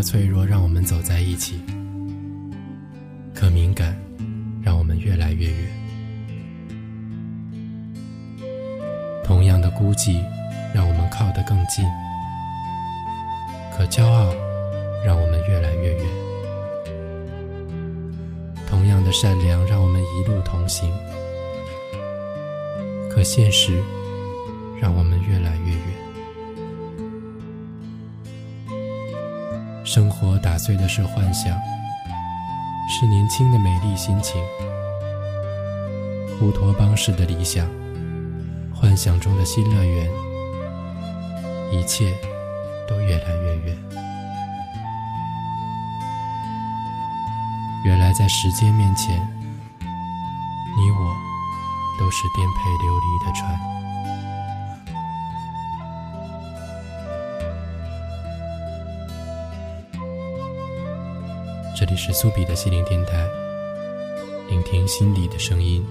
的脆弱让我们走在一起，可敏感让我们越来越远。同样的孤寂让我们靠得更近，可骄傲让我们越来越远。同样的善良让我们一路同行，可现实让我们越来越远。生活打碎的是幻想，是年轻的美丽心情，乌托邦式的理想，幻想中的新乐园，一切都越来越远。原来在时间面前，你我都是颠沛流离的船。是苏比的心灵电台，聆听心底的声音。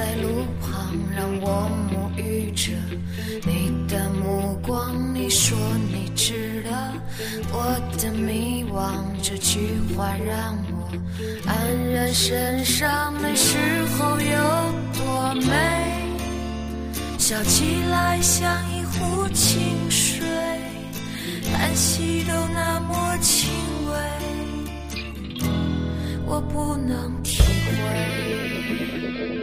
在路旁，让我沐浴着你的目光。你说你知道我的迷惘，这句话让我黯然神伤。那时候有多美，笑起来像一壶清水，叹息都那么轻微。我不能体会。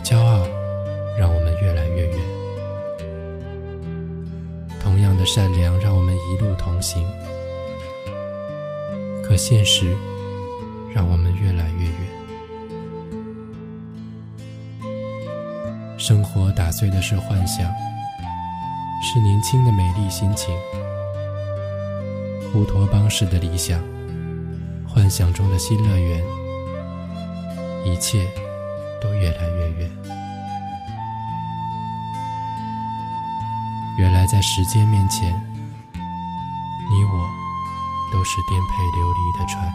骄傲让我们越来越远。同样的善良让我们一路同行，可现实让我们越来越远。生活打碎的是幻想，是年轻的美丽心情。乌托邦式的理想，幻想中的新乐园，一切越来越远。原来在时间面前，你我都是颠沛流离的船。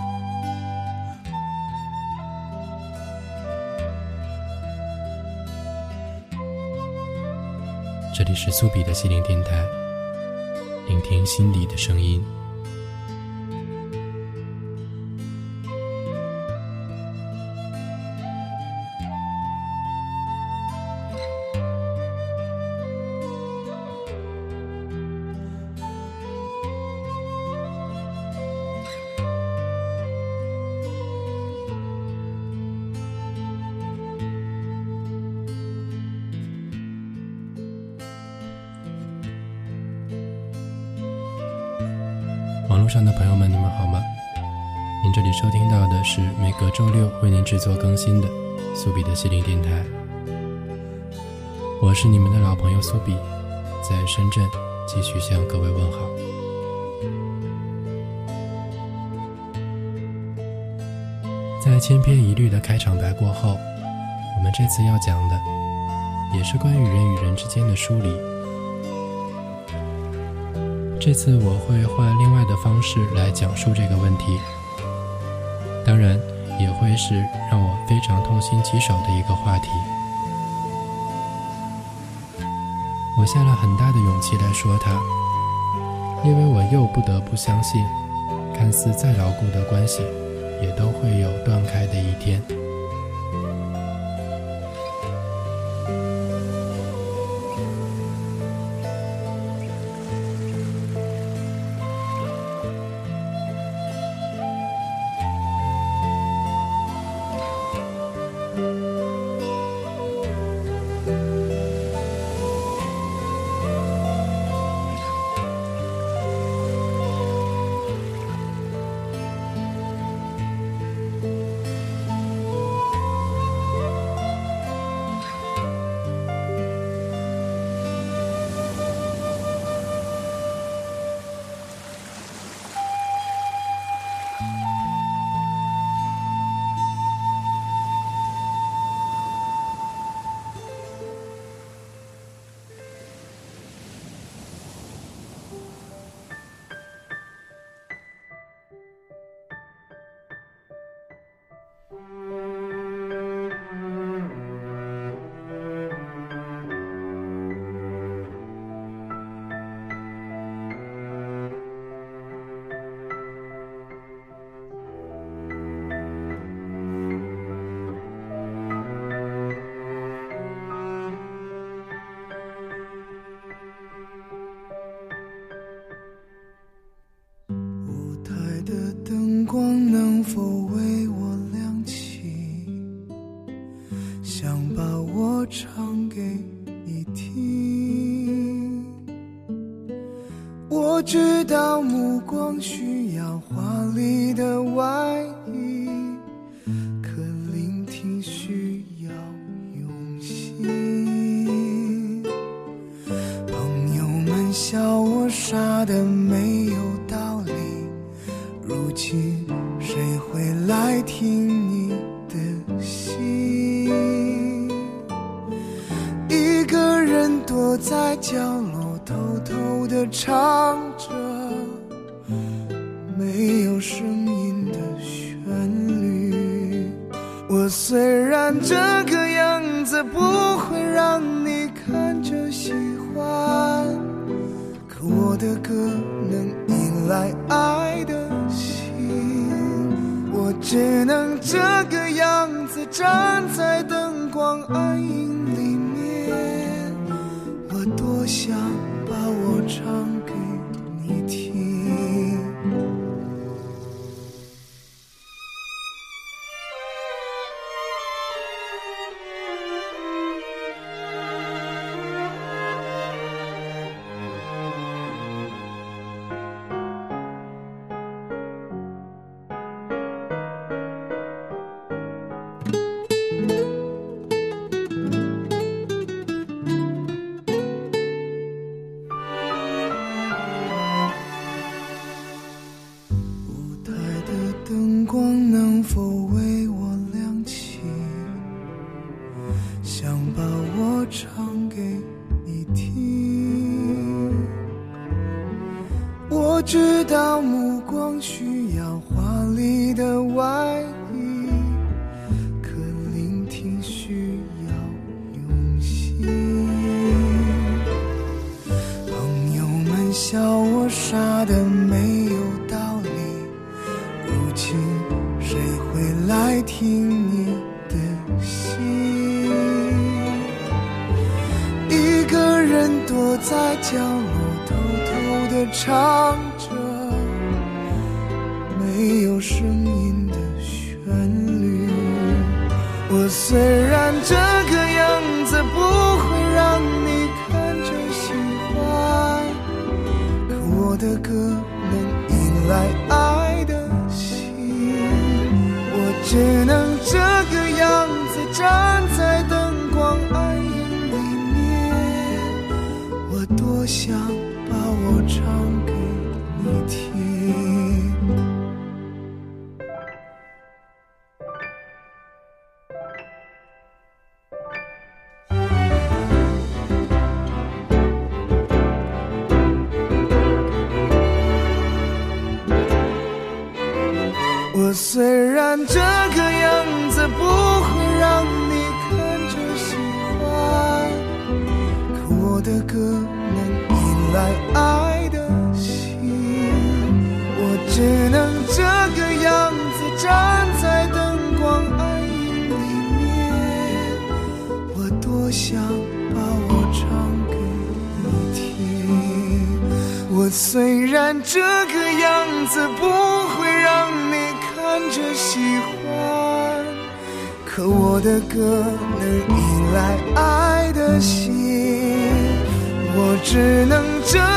这里是苏比的心灵电台，聆听心底的声音。周六为您制作更新的苏比的心灵电台。我是你们的老朋友苏比，在深圳继续向各位问好。在千篇一律的开场白过后，我们这次要讲的也是关于人与人之间的疏离。这次我会换另外的方式来讲述这个问题，是让我非常痛心疾首的一个话题。我下了很大的勇气来说他，因为我又不得不相信，看似再牢固的关系，也都会有断开的一天。颗能依赖爱的心。我只能这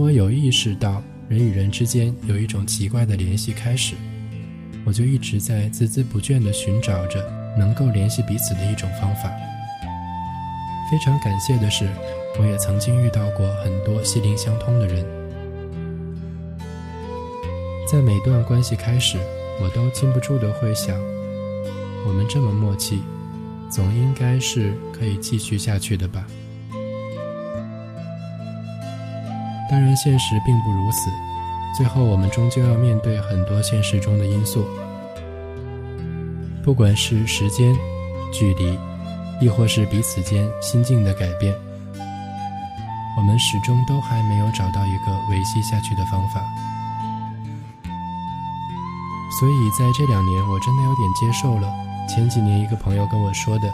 我有意识到人与人之间有一种奇怪的联系开始，我就一直在孜孜不倦地寻找着能够联系彼此的一种方法。非常感谢的是，我也曾经遇到过很多心灵相通的人。在每段关系开始，我都禁不住的会想：我们这么默契，总应该是可以继续下去的吧。当然，现实并不如此。最后，我们终究要面对很多现实中的因素，不管是时间、距离，亦或是彼此间心境的改变，我们始终都还没有找到一个维系下去的方法。所以，在这两年，我真的有点接受了前几年一个朋友跟我说的：“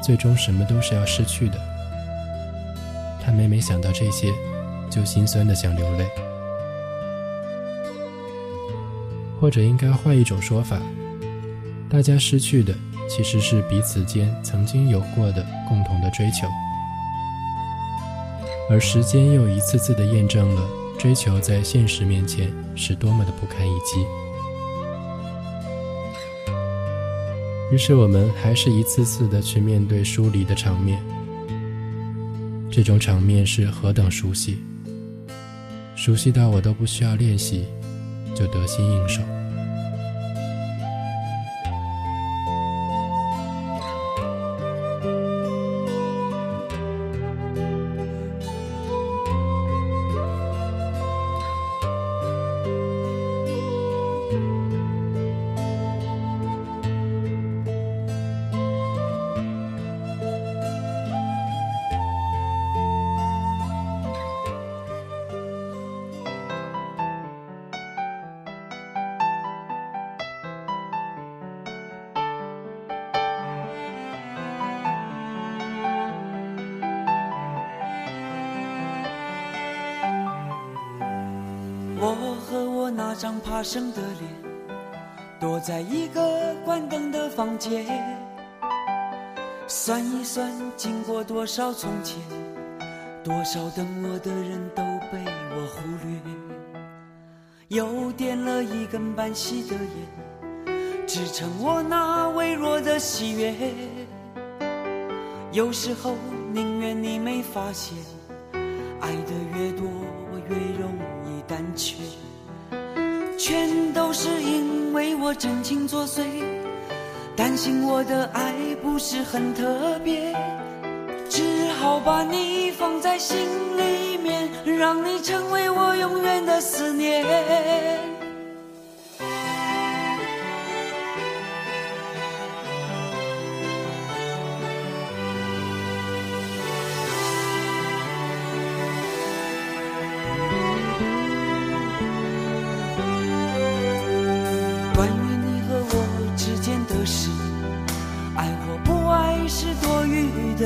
最终什么都是要失去的。”他每每想到这些，就心酸的想流泪。或者应该换一种说法，大家失去的其实是彼此间曾经有过的共同的追求，而时间又一次次的验证了追求在现实面前是多么的不堪一击。于是我们还是一次次的去面对疏离的场面，这种场面是何等熟悉，熟悉到我都不需要练习，就得心应手。生的脸，躲在一个关灯的房间，算一算经过多少从前，多少等我的人都被我忽略，又点了一根半熄的烟，支撑我那微弱的喜悦。有时候宁愿你没发现，爱的越多我越容易胆怯，全都是因为我真情作祟，担心我的爱不是很特别，只好把你放在心里面，让你成为我永远的思念。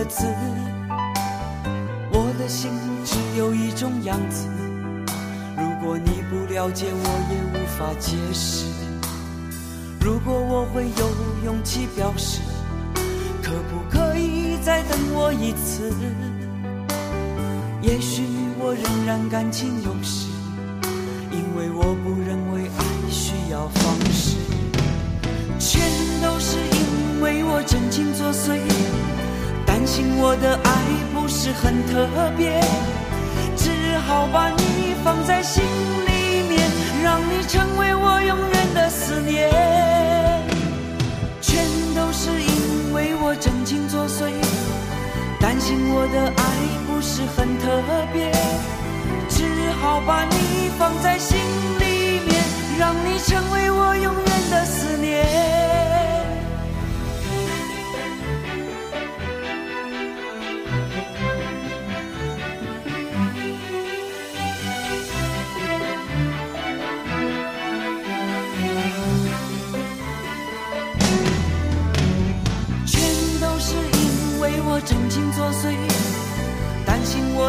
子。我的心只有一种样子，如果你不了解，我也无法解释。如果我会有勇气表示，可不可以再等我一次？也许我仍然感情用事，很特别，只好把你放在心里面，让你成为我永远的思念，全都是因为我真情作祟，担心我的爱不是很特别，只好把你放在心里面，让你成为我永远的思念。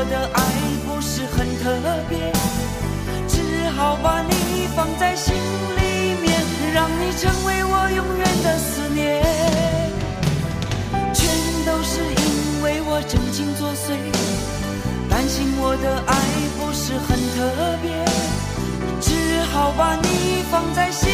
的爱不是很特别，只好把你放在心里面，让你成为我永远的思念。全都是因为我真情作祟，担心我的爱不是很特别，只好把你放在心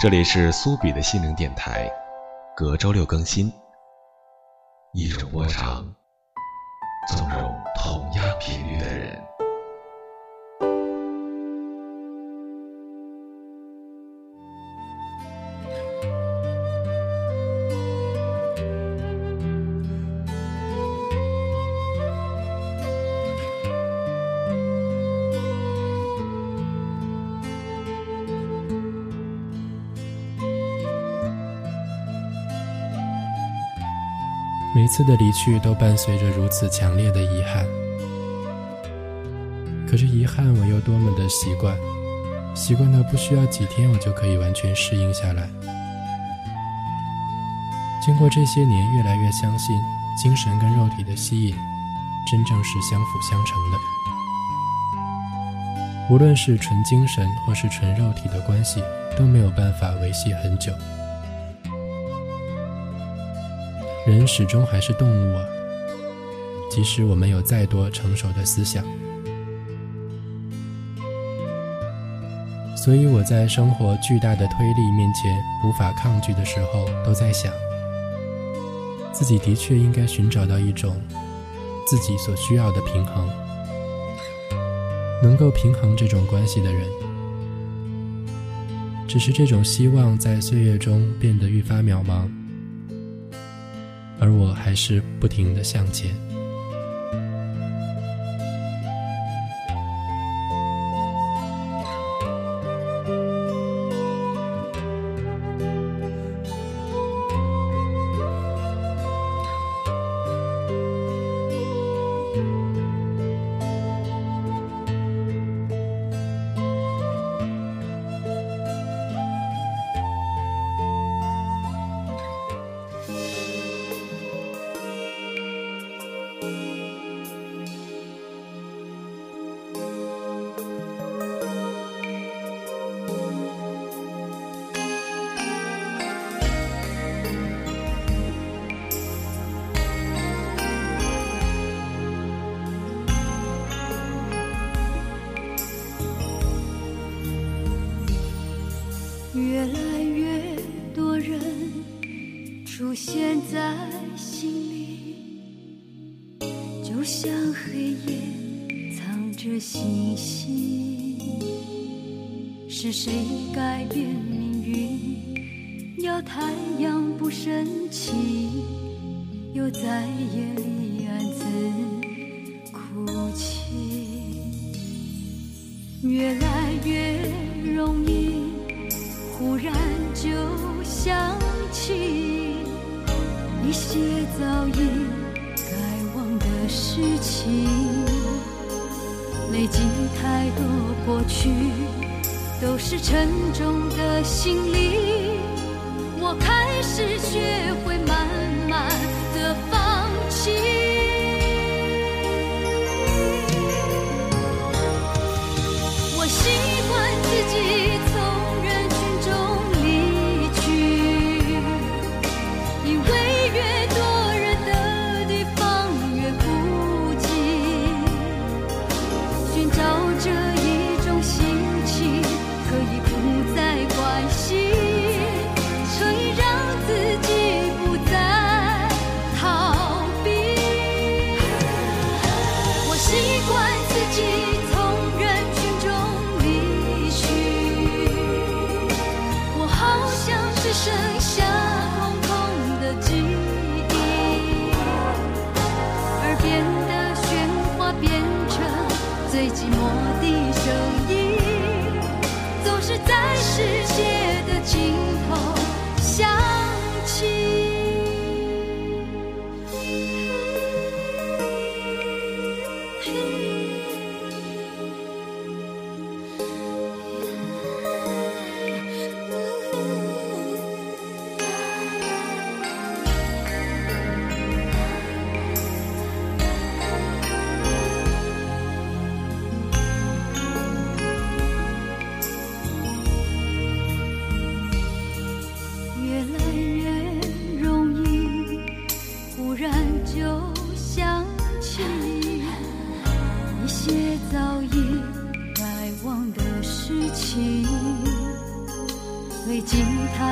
这里是苏比的心灵电台，隔周六更新。一种波长，纵容同样频率的人。每次的离去都伴随着如此强烈的遗憾，可是遗憾我又多么的习惯，习惯到不需要几天，我就可以完全适应下来。经过这些年，越来越相信精神跟肉体的吸引，真正是相辅相成的。无论是纯精神或是纯肉体的关系，都没有办法维系很久。人始终还是动物啊，即使我们有再多成熟的思想。所以我在生活巨大的推力面前无法抗拒的时候，都在想，自己的确应该寻找到一种自己所需要的平衡，能够平衡这种关系的人。只是这种希望在岁月中变得愈发渺茫，而我还是不停的向前。真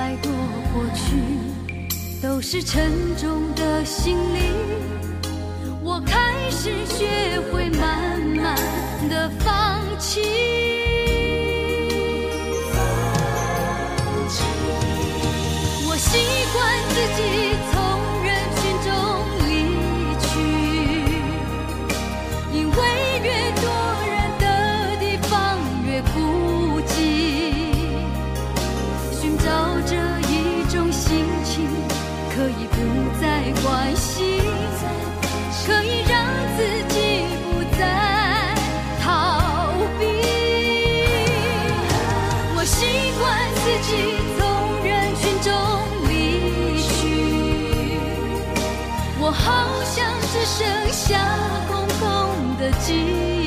太多过去都是沉重的行李，我开始学会慢慢的放弃。我习惯自己剩下空空的记忆，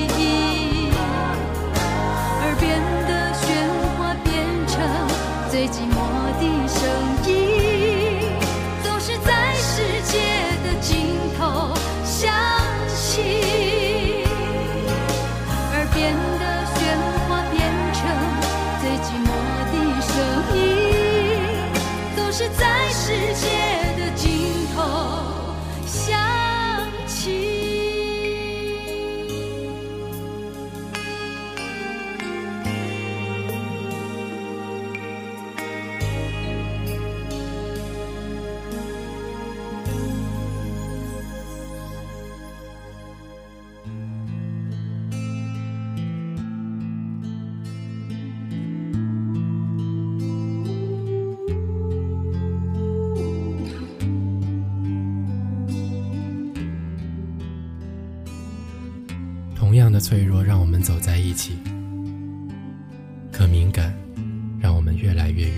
脆弱让我们走在一起，可敏感让我们越来越远。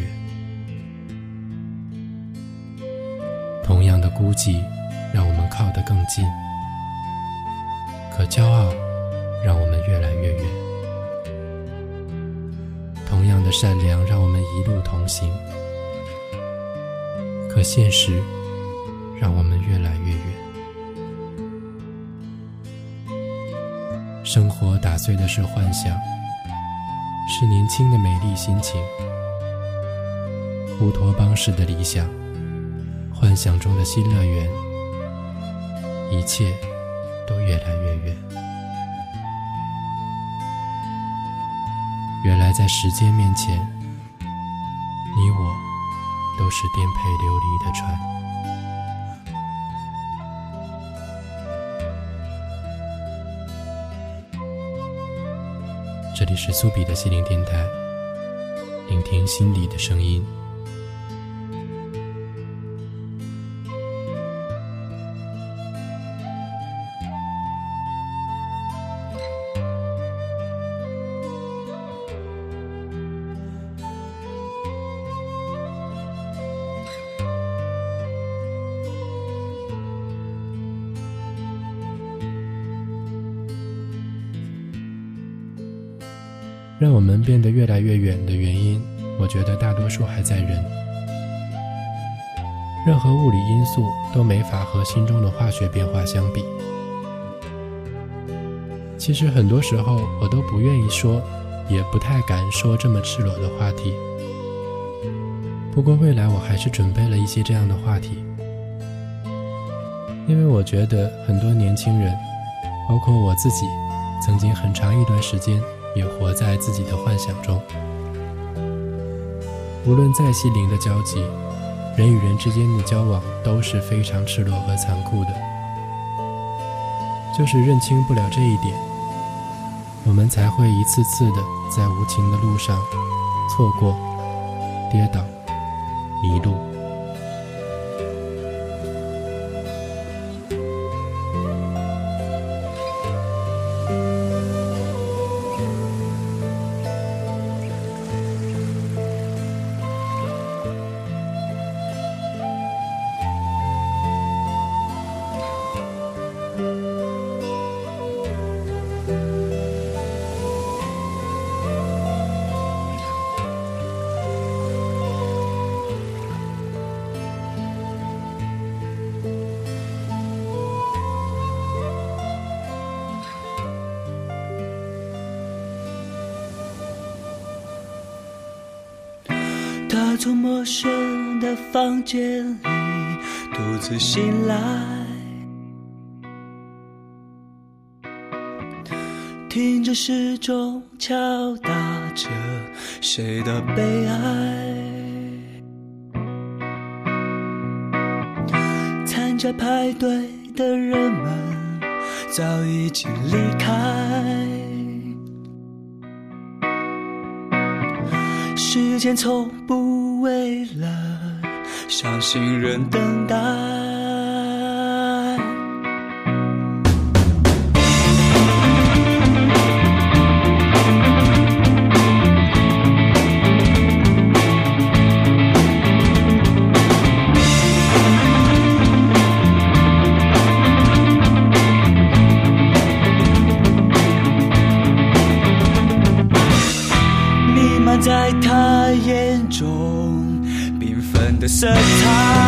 同样的孤寂让我们靠得更近，可骄傲让我们越来越远。同样的善良让我们一路同行，可现实让我们越来越远。生活打碎的是幻想，是年轻的美丽心情，乌托邦式的理想，幻想中的新乐园，一切都越来越远。原来在时间面前，你我都是颠沛流离的船。是苏比的心灵电台，聆听心底的声音。让我们变得越来越远的原因，我觉得大多数还在人。任何物理因素都没法和心中的化学变化相比。其实很多时候我都不愿意说，也不太敢说这么赤裸的话题。不过未来我还是准备了一些这样的话题，因为我觉得很多年轻人，包括我自己，曾经很长一段时间。也活在自己的幻想中。无论再心灵的交集，人与人之间的交往都是非常赤裸和残酷的。就是认清不了这一点，我们才会一次次的在无情的路上错过、跌倒、迷路。我从陌生的房间里独自醒来，听着时钟敲打着谁的悲哀。参加派对的人们早已经离开。时间从不行人等待。弥漫在他。纷的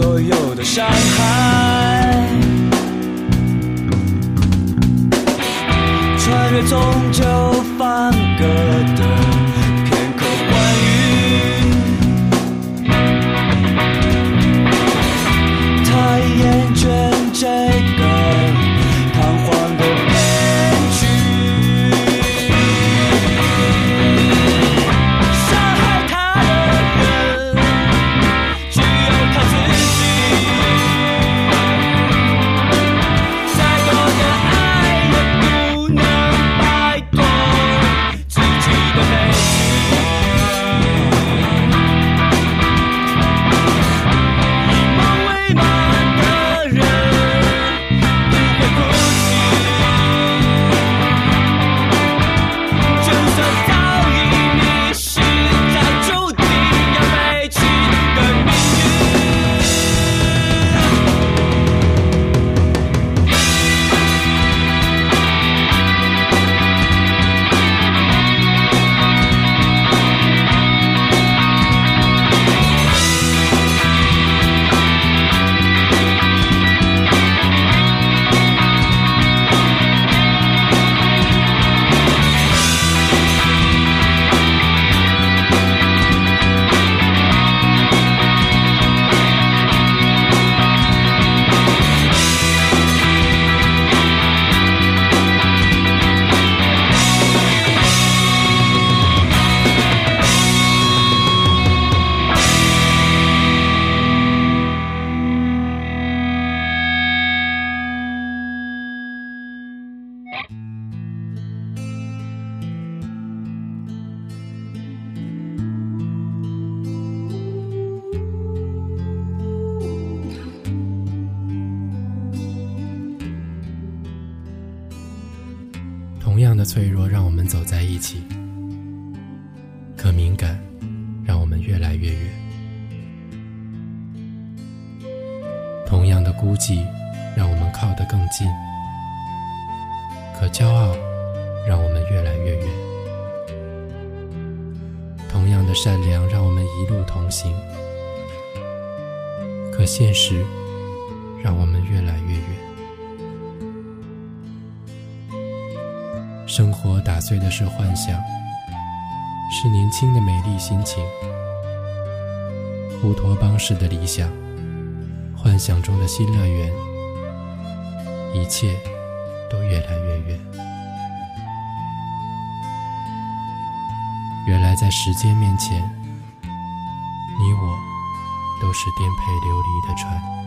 所有的伤害，穿越终究分割的起，可敏感让我们越来越远。同样的孤寂让我们靠得更近，可骄傲让我们越来越远。同样的善良让我们一路同行，可现实让我们越来越远。生活打碎的是幻想，是年轻的美丽心情。乌托邦式的理想，幻想中的新乐园，一切都越来越远。原来在时间面前，你我都是颠沛流离的船。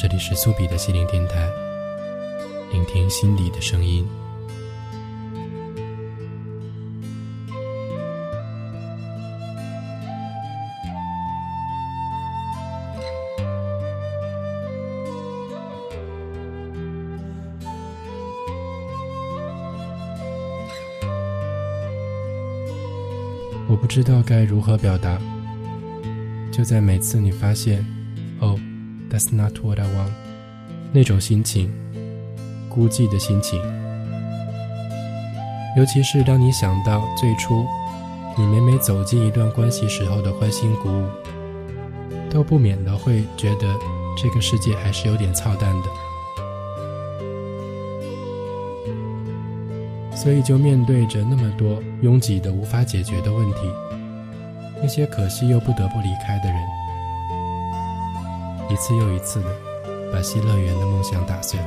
这里是苏比的心灵电台，聆听心里的声音。我不知道该如何表达。就在每次你发现 that's not what I want，那种心情，孤寂的心情，尤其是当你想到最初你每每走进一段关系时候的欢欣鼓舞，都不免的会觉得这个世界还是有点操蛋的。所以就面对着那么多拥挤的无法解决的问题，那些可惜又不得不离开的人，一次又一次的把西乐园的梦想打碎。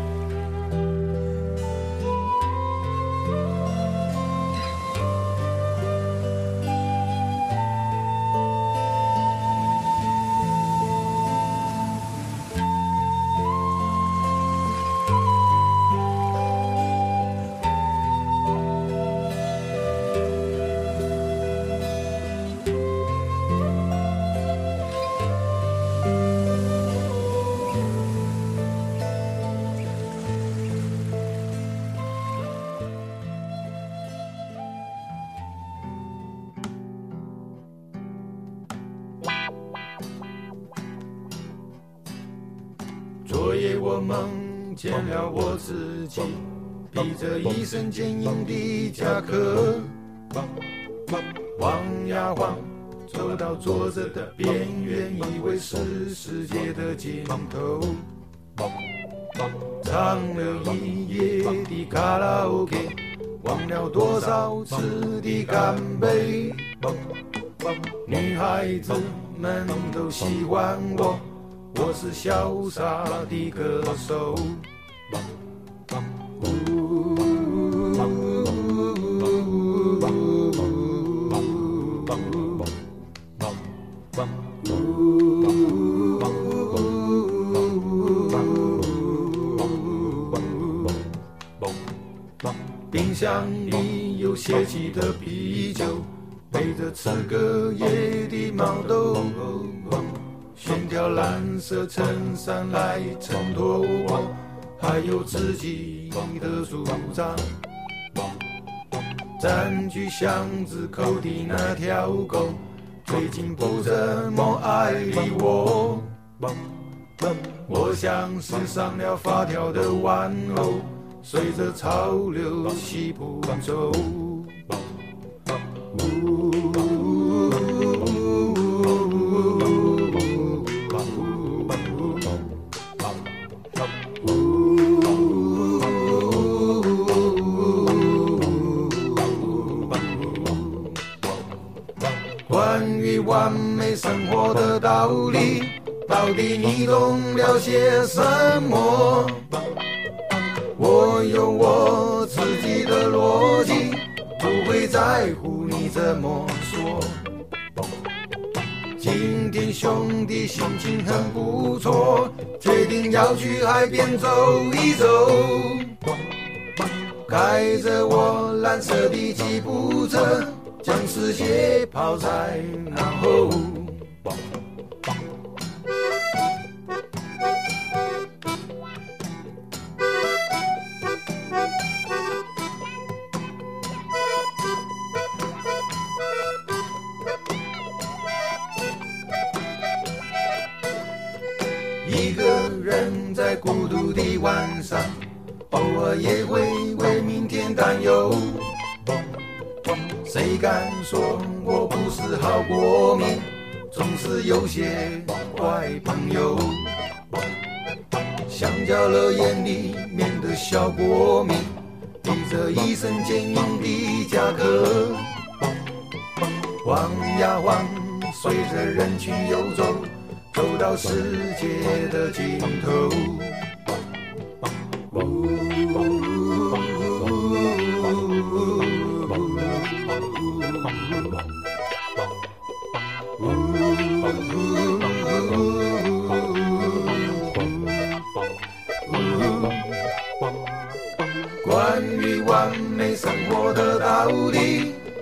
我梦见了我自己，披着一身坚硬的甲壳，晃呀晃，走到桌子的边缘，以为是世界的尽头。唱了一夜的卡拉 OK，忘了多少次的干杯。女孩子们都喜欢我。我是潇洒的歌手。冰箱里有泄气的啤酒，配着吃隔色衬衫来衬托我，还有自己的主张。占据巷子口的那条狗，最近不怎么爱理我。我像是上了发条的玩偶，随着潮流起步走。完你懂了些什么？我有我自己的逻辑，不会在乎你怎么说。今天兄弟心情很不错，决定要去海边走一走，开着我蓝色的吉普车。将世界抛在脑后。着一身坚硬的甲壳，晃呀晃，随着人群游走，走到世界的尽头。关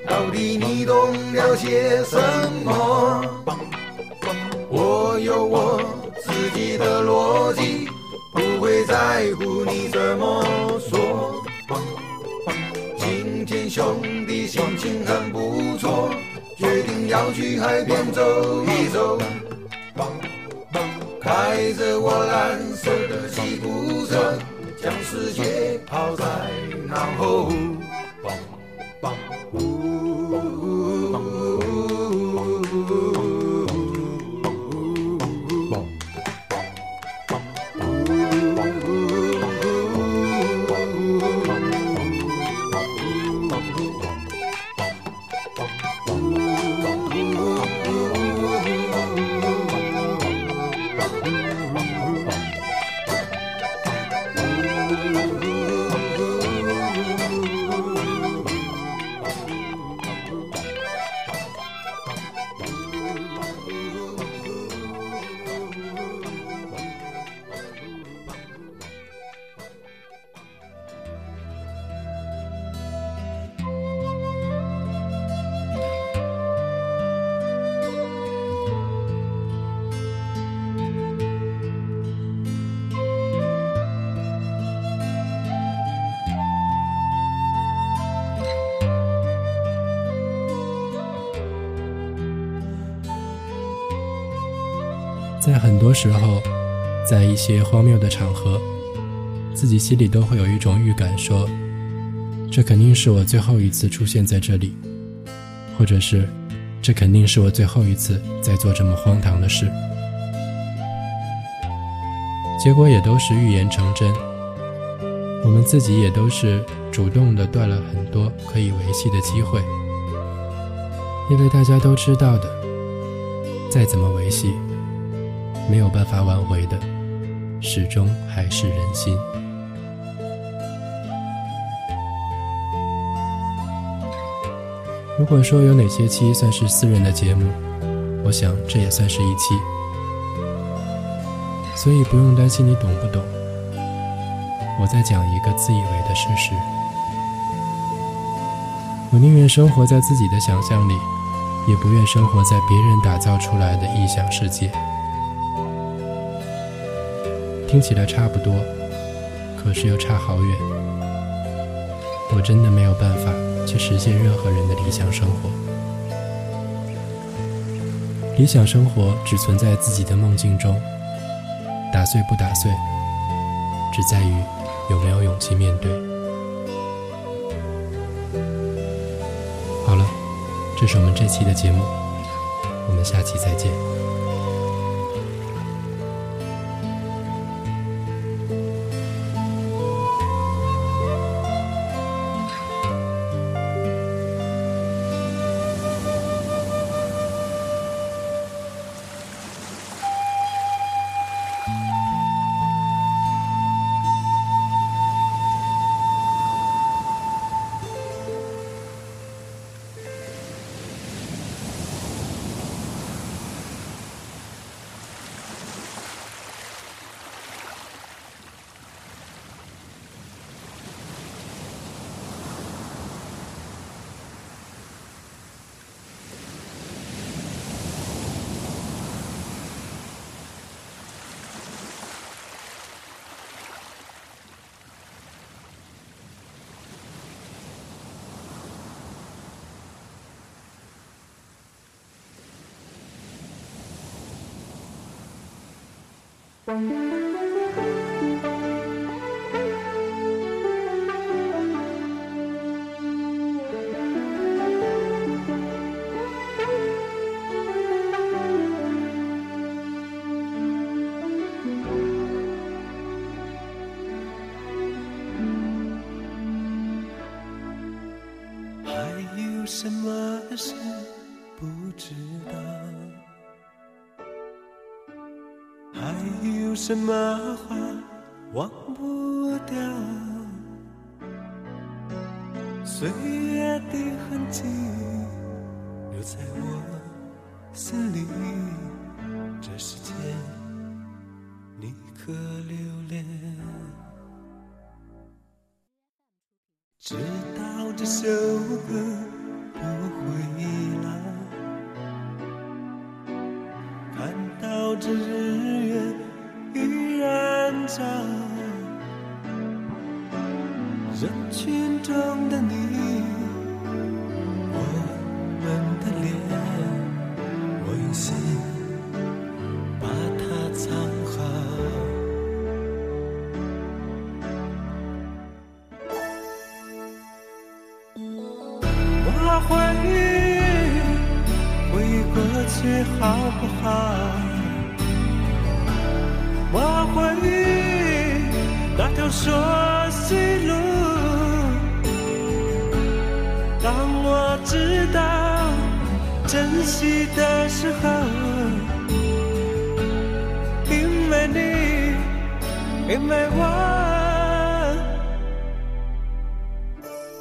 到底你懂了些什么？我有我自己的逻辑，不会在乎你怎么说。今天兄弟心情很不错，决定要去海边走一走。开着我蓝色的吉普车，将世界抛在脑后。在很多时候，在一些荒谬的场合，自己心里都会有一种预感，说这肯定是我最后一次出现在这里，或者是这肯定是我最后一次在做这么荒唐的事。结果也都是预言成真，我们自己也都是主动的断了很多可以维系的机会，因为大家都知道的，再怎么维系。没有办法挽回的，始终还是人心。如果说有哪些期算是私人的节目，我想这也算是一期，所以不用担心你懂不懂。我在讲一个自以为的事实，我宁愿生活在自己的想象里，也不愿生活在别人打造出来的臆想世界。听起来差不多，可是又差好远。我真的没有办法去实现任何人的理想生活。理想生活只存在自己的梦境中，打碎不打碎，只在于有没有勇气面对。好了，这是我们这期的节目，我们下期再见。还什么话忘不掉？岁月的痕迹留在我心里，珍惜的时候，因为你，因为我，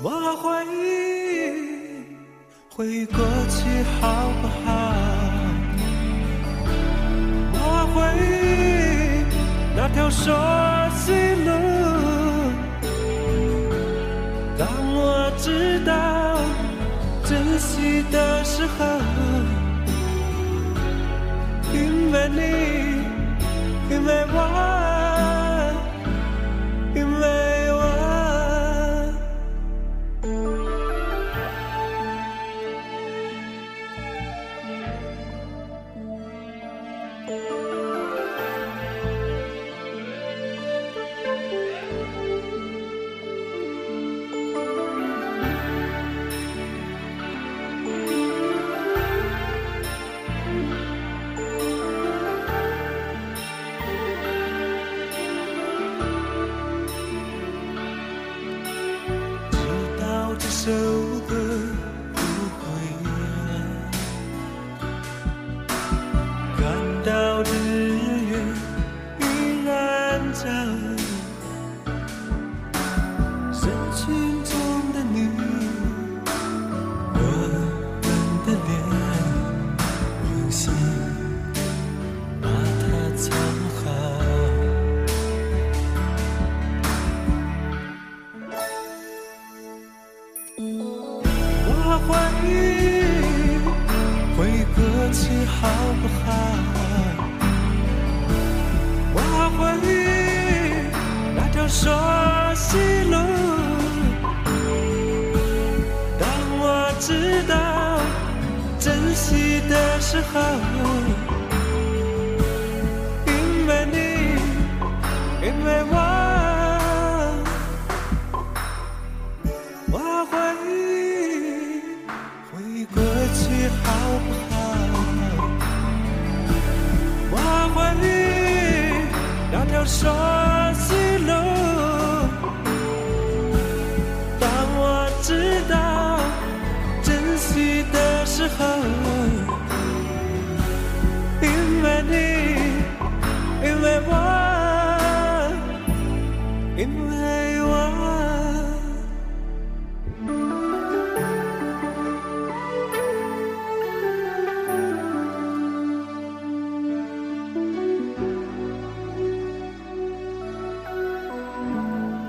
我怀疑回忆过去好不好？我怀疑那条熟悉路，当我知道。珍惜的时候因为你因为我。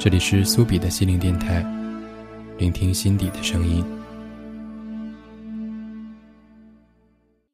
这里是苏比的心灵电台聆听心底的声音。